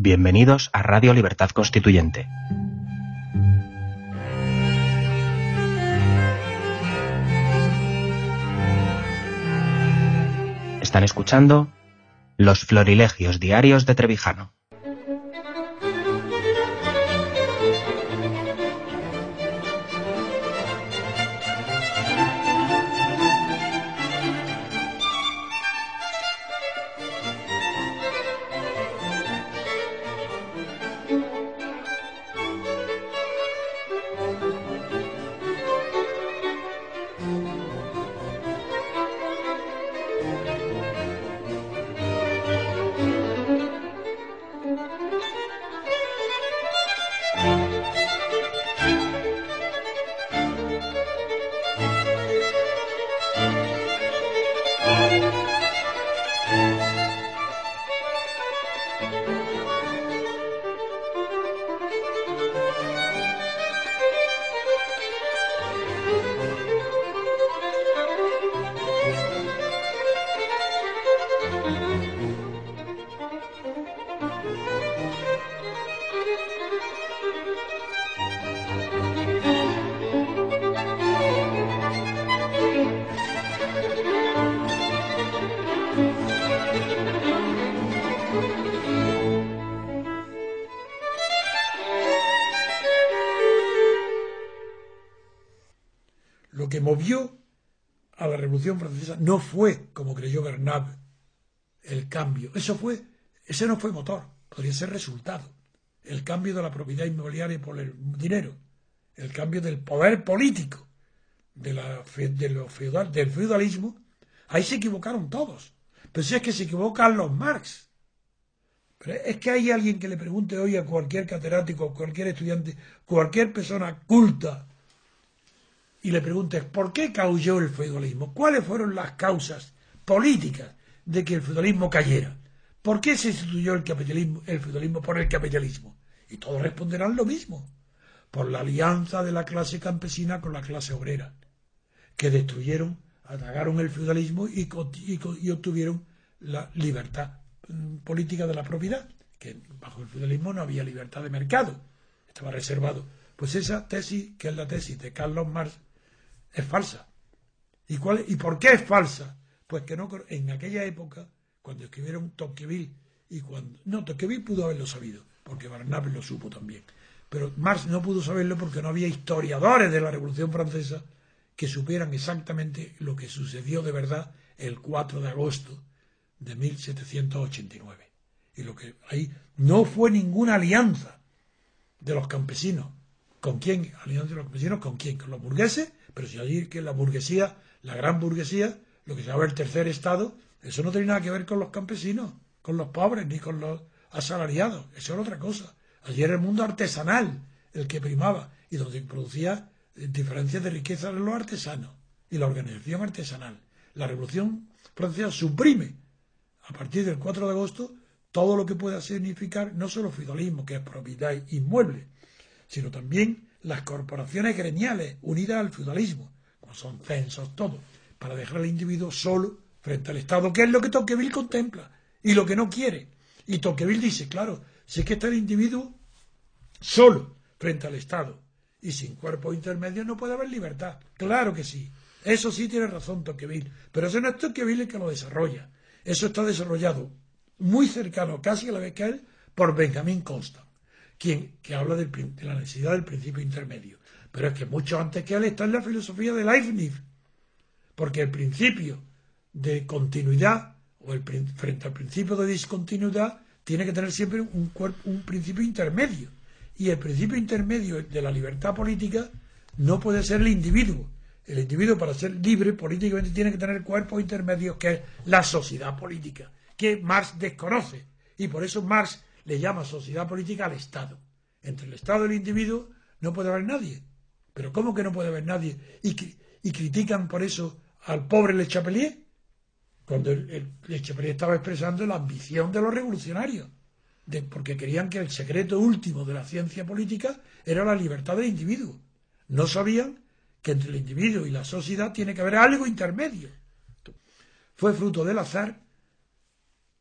Bienvenidos a Radio Libertad Constituyente. Están escuchando Los Florilegios Diarios de Trevijano. Lo que movió a la Revolución Francesa no fue, como creyó Bernabe, el cambio. Eso fue, ese no fue motor, podría ser resultado. El cambio de la propiedad inmobiliaria por el dinero, el cambio del poder político, de la, de lo feudal, del feudalismo. Ahí se equivocaron todos. Pero si es que se equivocan los Marx. Pero es que hay alguien que le pregunte hoy a cualquier catedrático, cualquier estudiante, cualquier persona culta y le preguntes por qué cayó el feudalismo, cuáles fueron las causas políticas de que el feudalismo cayera, por qué se instituyó el capitalismo, el feudalismo por el capitalismo, y todos responderán lo mismo, por la alianza de la clase campesina con la clase obrera, que destruyeron, atacaron el feudalismo y, obtuvieron la libertad política de la propiedad, que bajo el feudalismo no había libertad de mercado, estaba reservado. Pues esa tesis, que es la tesis de Carlos Marx, es falsa. ¿Y, cuál, ¿Y por qué es falsa? Pues que no en aquella época, cuando escribieron Tocqueville y cuando... No, Tocqueville pudo haberlo sabido, porque Barnabé lo supo también. Pero Marx no pudo saberlo porque no había historiadores de la Revolución Francesa que supieran exactamente lo que sucedió de verdad el 4 de agosto de 1789. Y lo que ahí no fue ninguna alianza de los campesinos. ¿Con quién? Alianza de los campesinos, ¿con quién? ¿Con los burgueses? Pero si decir que la burguesía, la gran burguesía, lo que se llama el tercer estado, eso no tiene nada que ver con los campesinos, con los pobres, ni con los asalariados. Eso era otra cosa. Allí era el mundo artesanal el que primaba y donde producía diferencias de riqueza de los artesanos y la organización artesanal. La Revolución Francesa suprime, a partir del 4 de agosto, todo lo que pueda significar no solo feudalismo, que es propiedad inmueble, sino también las corporaciones gremiales unidas al feudalismo, como son censos, todo, para dejar al individuo solo frente al Estado, que es lo que Tocqueville contempla y lo que no quiere. Y Tocqueville dice, claro, si es que está el individuo solo frente al Estado y sin cuerpo intermedio no puede haber libertad. Claro que sí. Eso sí tiene razón Tocqueville. Pero eso no es Tocqueville el que lo desarrolla. Eso está desarrollado muy cercano, casi a la vez que él, por Benjamin Constant quien, que habla de la necesidad del principio intermedio. Pero es que mucho antes que él está en la filosofía de Leibniz, porque el principio de continuidad o el, frente al principio de discontinuidad tiene que tener siempre un, un principio intermedio. Y el principio intermedio de la libertad política no puede ser el individuo. El individuo para ser libre políticamente tiene que tener cuerpos intermedios que es la sociedad política, que Marx desconoce. Y por eso Marx le llama sociedad política al Estado. Entre el Estado y el individuo no puede haber nadie. Pero ¿cómo que no puede haber nadie? Y, critican por eso al pobre Le Chapelier, cuando el, Le Chapelier estaba expresando la ambición de los revolucionarios, porque querían que el secreto último de la ciencia política era la libertad del individuo. No sabían entre el individuo y la sociedad tiene que haber algo intermedio. Fue fruto del azar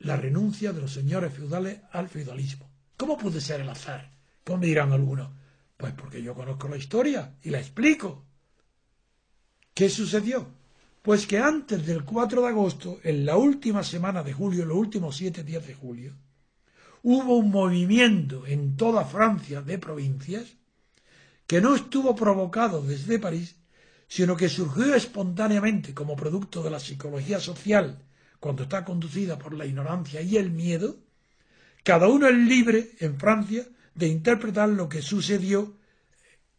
la renuncia de los señores feudales al feudalismo. ¿Cómo puede ser el azar? ¿Cómo me dirán algunos? Pues porque yo conozco la historia y la explico. ¿Qué sucedió? Pues que antes del 4 de agosto, en la última semana de julio, los últimos siete días de julio, hubo un movimiento en toda Francia de provincias que no estuvo provocado desde París, sino que surgió espontáneamente como producto de la psicología social cuando está conducida por la ignorancia y el miedo, cada uno es libre en Francia de interpretar lo que sucedió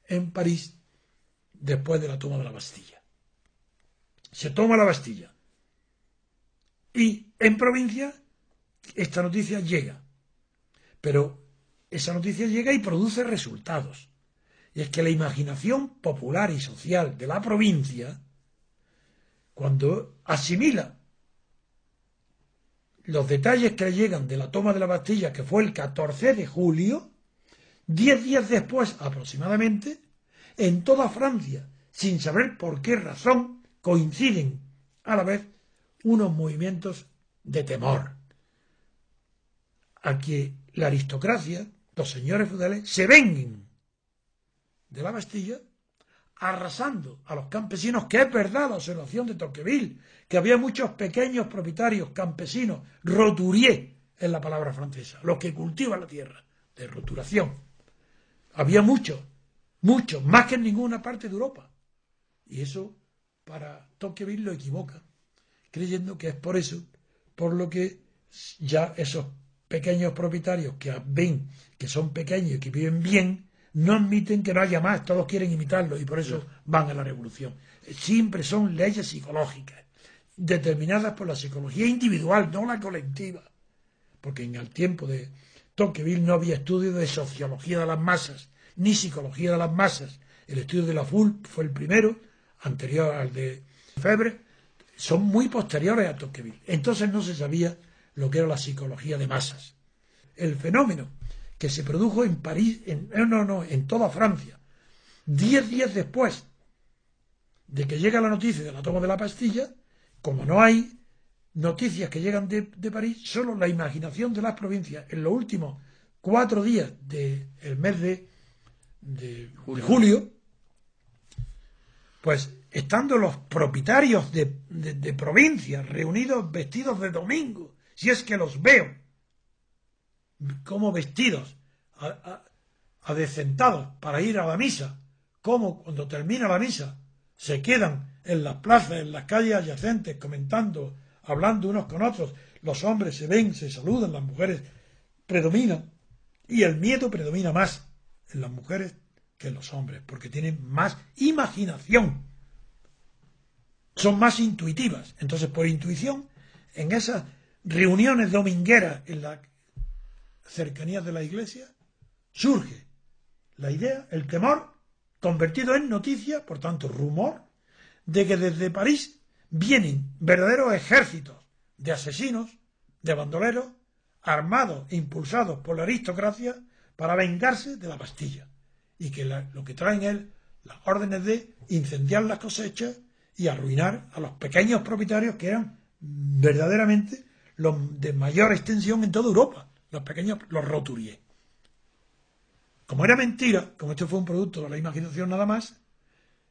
en París después de la toma de la Bastilla. Se toma la Bastilla. Y en provincia esta noticia llega. Pero esa noticia llega y produce resultados. Y es que la imaginación popular y social de la provincia, cuando asimila los detalles que le llegan de la toma de la Bastilla, que fue el 14 de julio, diez días después aproximadamente, en toda Francia, sin saber por qué razón, coinciden a la vez unos movimientos de temor a que la aristocracia, los señores feudales, se venguen de la Bastilla arrasando a los campesinos, que es verdad la observación de Tocqueville, que había muchos pequeños propietarios campesinos, roturier en la palabra francesa, los que cultivan la tierra, de roturación. Había muchos, muchos, más que en ninguna parte de Europa. Y eso para Tocqueville lo equivoca, creyendo que es por eso, por lo que ya esos pequeños propietarios que ven que son pequeños y que viven bien, no admiten que no haya más, todos quieren imitarlo y por eso van a la revolución. Siempre son leyes psicológicas, determinadas por la psicología individual, no la colectiva. Porque en el tiempo de Tocqueville no había estudio de sociología de las masas, ni psicología de las masas. El estudio de la FUL fue el primero, anterior al de Febre, son muy posteriores a Tocqueville. Entonces no se sabía lo que era la psicología de masas. El fenómeno que se produjo en París, en, no, no, en toda Francia, diez días después de que llega la noticia de la toma de la pastilla, como no hay noticias que llegan de, París, solo la imaginación de las provincias en los últimos cuatro días del mes de, julio. pues estando los propietarios de, de provincias reunidos vestidos de domingo, si es que los veo, como vestidos, adecentados para ir a la misa, como cuando termina la misa se quedan en las plazas, en las calles adyacentes, comentando, hablando unos con otros, los hombres se ven, se saludan, las mujeres predominan, y el miedo predomina más en las mujeres que en los hombres, porque tienen más imaginación, son más intuitivas. Entonces, por intuición, en esas reuniones domingueras en las cercanías de la iglesia, surge la idea, el temor, convertido en noticia, por tanto rumor, de que desde París vienen verdaderos ejércitos de asesinos, de bandoleros, armados e impulsados por la aristocracia para vengarse de la Bastilla, y que lo que traen es las órdenes de incendiar las cosechas y arruinar a los pequeños propietarios que eran verdaderamente los de mayor extensión en toda Europa, los pequeños, los roturiers. Como era mentira, como esto fue un producto de la imaginación nada más,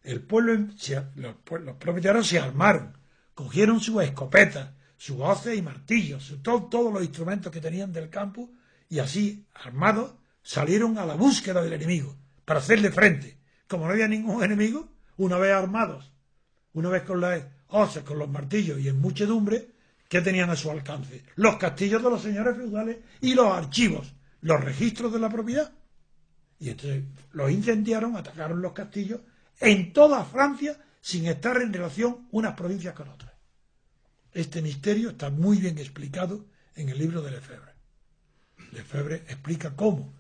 el pueblo, los, propietarios se armaron, cogieron sus escopetas, sus hoces y martillos, todos los instrumentos que tenían del campo, y así, armados, salieron a la búsqueda del enemigo, para hacerle frente. Como no había ningún enemigo, una vez armados, una vez con las hoces, con los martillos y en muchedumbre, que tenían a su alcance? Los castillos de los señores feudales y los archivos, los registros de la propiedad. Y entonces los incendiaron, atacaron los castillos en toda Francia sin estar en relación unas provincias con otras. Este misterio está muy bien explicado en el libro de Lefebvre. Lefebvre explica cómo,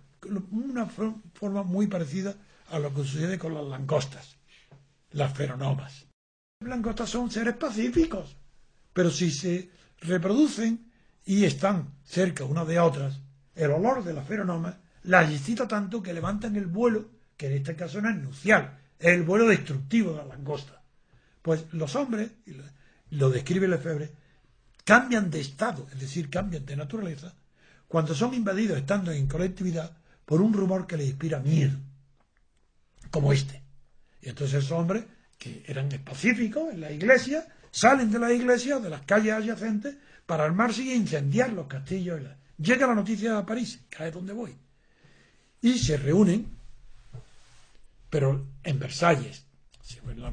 una forma muy parecida a lo que sucede con las langostas, las feronomas. Las langostas son seres pacíficos, pero si se reproducen y están cerca unas de otras, el olor de la feronoma las excita tanto que levantan el vuelo, que en este caso no es nupcial, es el vuelo destructivo de la langosta. Pues los hombres, lo describe Lefebvre, cambian de estado, es decir, cambian de naturaleza, cuando son invadidos estando en colectividad por un rumor que les inspira miedo, como este. Y entonces esos hombres, que eran pacíficos en la iglesia, salen de la iglesia o de las calles adyacentes para armarse y incendiar los castillos. Llega la noticia a París, cae donde voy. Y se reúnen, pero en Versalles.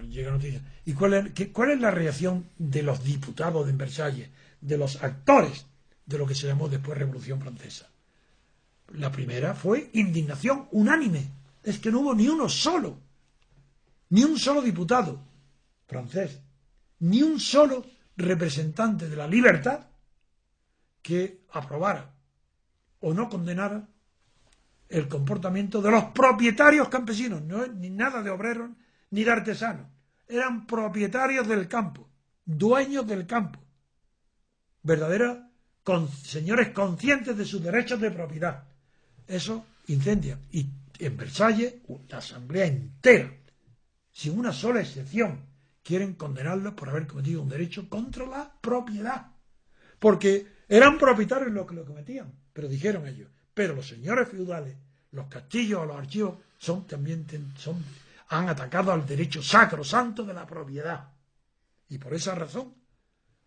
Llega noticia. ¿Y cuál es, cuál es la reacción de los diputados de Versalles, de los actores de lo que se llamó después Revolución Francesa? La primera fue indignación unánime. Es que no hubo ni uno solo, ni un solo diputado francés, ni un solo representante de la libertad que aprobara o no condenara el comportamiento de los propietarios campesinos, no ni nada de obreros ni de artesanos, eran propietarios del campo, dueños del campo, verdaderos señores conscientes de sus derechos de propiedad. Eso incendia. Y en Versalles, la asamblea entera, sin una sola excepción, quieren condenarlos por haber cometido un derecho contra la propiedad. Porque eran propietarios los que lo cometían, pero dijeron ellos, pero los señores feudales, los castillos o los archivos son también son, han atacado al derecho sacro santo de la propiedad. Y por esa razón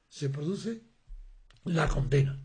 se produce la condena.